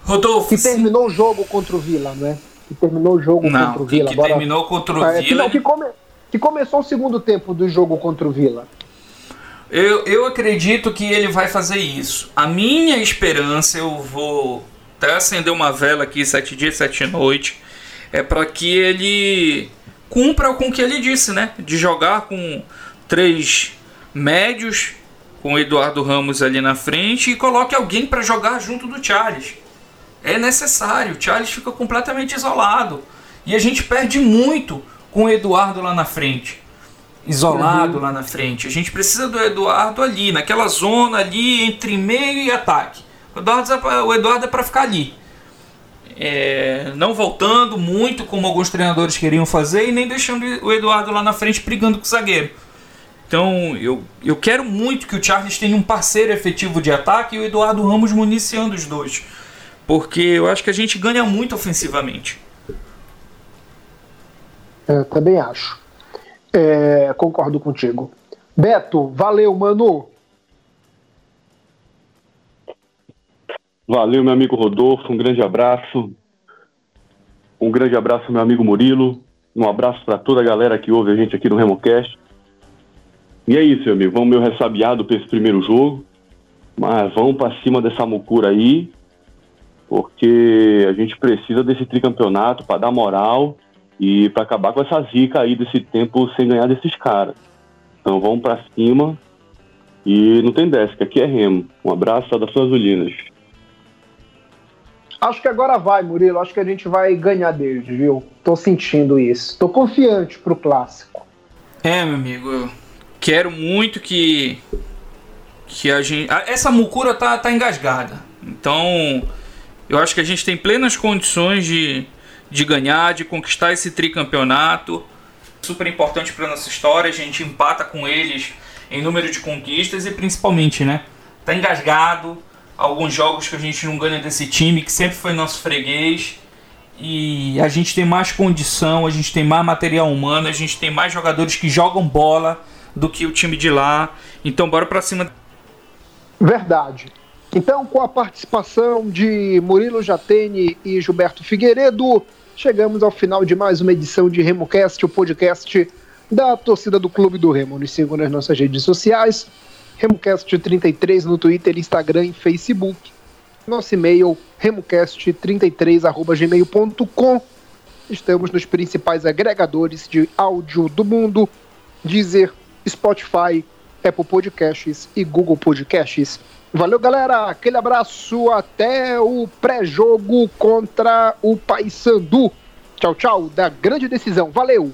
Rodolfo. Que terminou o jogo contra o Vila, não é? Que terminou o jogo não, contra o Vila. Que, terminou contra o é, Vila. Que, que, come, que começou o segundo tempo do jogo contra o Vila. Eu, eu acredito que ele vai fazer isso. A minha esperança, eu vou até acender uma vela aqui sete dias, sete noites, é para que ele cumpra com o que ele disse, né? De jogar com três médios, com o Eduardo Ramos ali na frente e coloque alguém para jogar junto do Charles. É necessário. O Charles fica completamente isolado e a gente perde muito com o Eduardo lá na frente isolado uhum. lá na frente. A gente precisa do Eduardo ali, naquela zona ali entre meio e ataque. O Eduardo, é Eduardo é para ficar ali. É, não voltando muito como alguns treinadores queriam fazer e nem deixando o Eduardo lá na frente brigando com o zagueiro. Então eu, eu quero muito que o Charles tenha um parceiro efetivo de ataque e o Eduardo Ramos municiando os dois. Porque eu acho que a gente ganha muito ofensivamente. Eu também acho. É, concordo contigo. Beto, valeu, mano. Valeu, meu amigo Rodolfo. Um grande abraço. Um grande abraço, meu amigo Murilo. Um abraço para toda a galera que ouve a gente aqui no RemoCast. E é isso, meu amigo. Vamos meio ressabiado para esse primeiro jogo. Mas vamos para cima dessa mucura aí. Porque a gente precisa desse tricampeonato para dar moral e para acabar com essa zica aí desse tempo sem ganhar desses caras. Então vamos para cima e não tem que aqui é remo. Um abraço das suas Azulinas. Acho que agora vai, Murilo. Acho que a gente vai ganhar deles, viu? Tô sentindo isso. Tô confiante pro clássico. É, meu amigo. Quero muito que que a gente essa mucura tá tá engasgada. Então, eu acho que a gente tem plenas condições de de ganhar, de conquistar esse tricampeonato. super importante para nossa história. A gente empata com eles em número de conquistas e principalmente, né? Tá engasgado. Alguns jogos que a gente não ganha desse time, que sempre foi nosso freguês. E a gente tem mais condição, a gente tem mais material humano, a gente tem mais jogadores que jogam bola do que o time de lá. Então bora pra cima. Verdade. Então, com a participação de Murilo Jatene e Gilberto Figueiredo, chegamos ao final de mais uma edição de RemoCast, o podcast da torcida do Clube do Remo. Nos sigam nas nossas redes sociais, RemoCast33 no Twitter, Instagram e Facebook. Nosso e-mail, remocast33.gmail.com. Estamos nos principais agregadores de áudio do mundo, Deezer, Spotify, Apple Podcasts e Google Podcasts. Valeu, galera. Aquele abraço. Até o pré-jogo contra o Paysandu. Tchau, tchau. Da grande decisão. Valeu.